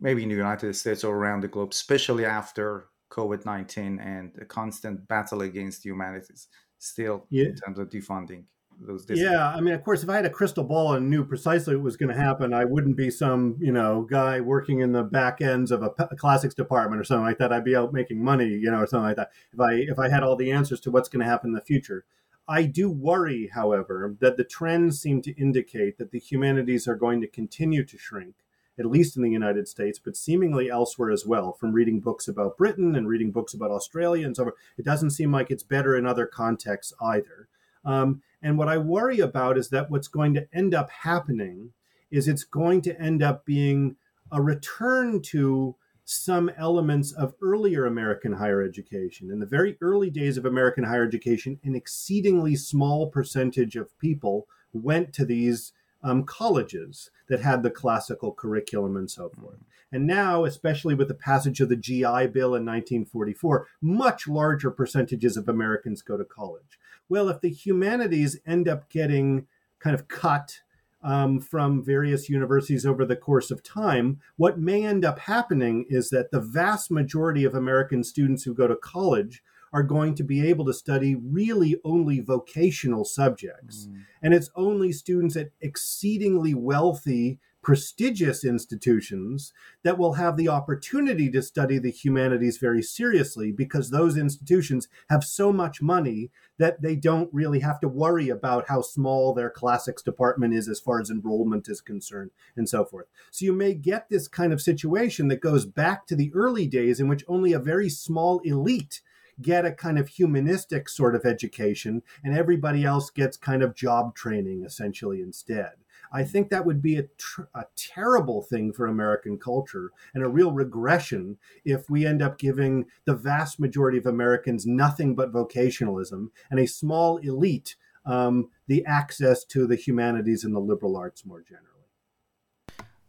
maybe in the United States or around the globe, especially after COVID 19 and a constant battle against humanities still yeah. in terms of defunding? Those yeah, I mean, of course, if I had a crystal ball and knew precisely what was going to happen, I wouldn't be some, you know, guy working in the back ends of a, a classics department or something like that. I'd be out making money, you know, or something like that. If I if I had all the answers to what's going to happen in the future, I do worry, however, that the trends seem to indicate that the humanities are going to continue to shrink, at least in the United States, but seemingly elsewhere as well. From reading books about Britain and reading books about Australia and so on, it doesn't seem like it's better in other contexts either. Um, and what I worry about is that what's going to end up happening is it's going to end up being a return to some elements of earlier American higher education. In the very early days of American higher education, an exceedingly small percentage of people went to these um, colleges that had the classical curriculum and so forth. And now, especially with the passage of the GI Bill in 1944, much larger percentages of Americans go to college. Well, if the humanities end up getting kind of cut um, from various universities over the course of time, what may end up happening is that the vast majority of American students who go to college are going to be able to study really only vocational subjects. Mm. And it's only students at exceedingly wealthy prestigious institutions that will have the opportunity to study the humanities very seriously because those institutions have so much money that they don't really have to worry about how small their classics department is as far as enrollment is concerned and so forth. So you may get this kind of situation that goes back to the early days in which only a very small elite get a kind of humanistic sort of education and everybody else gets kind of job training essentially instead. I think that would be a, tr- a terrible thing for American culture and a real regression if we end up giving the vast majority of Americans nothing but vocationalism and a small elite um, the access to the humanities and the liberal arts more generally.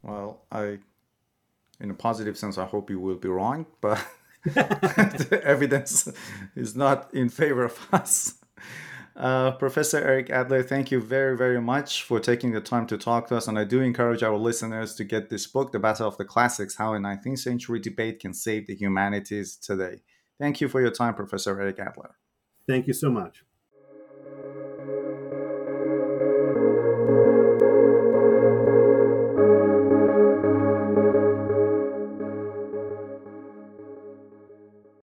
Well, I, in a positive sense, I hope you will be wrong, but (laughs) the (laughs) evidence is not in favor of (laughs) us. Uh, Professor Eric Adler, thank you very, very much for taking the time to talk to us. And I do encourage our listeners to get this book, The Battle of the Classics How a 19th Century Debate Can Save the Humanities Today. Thank you for your time, Professor Eric Adler. Thank you so much.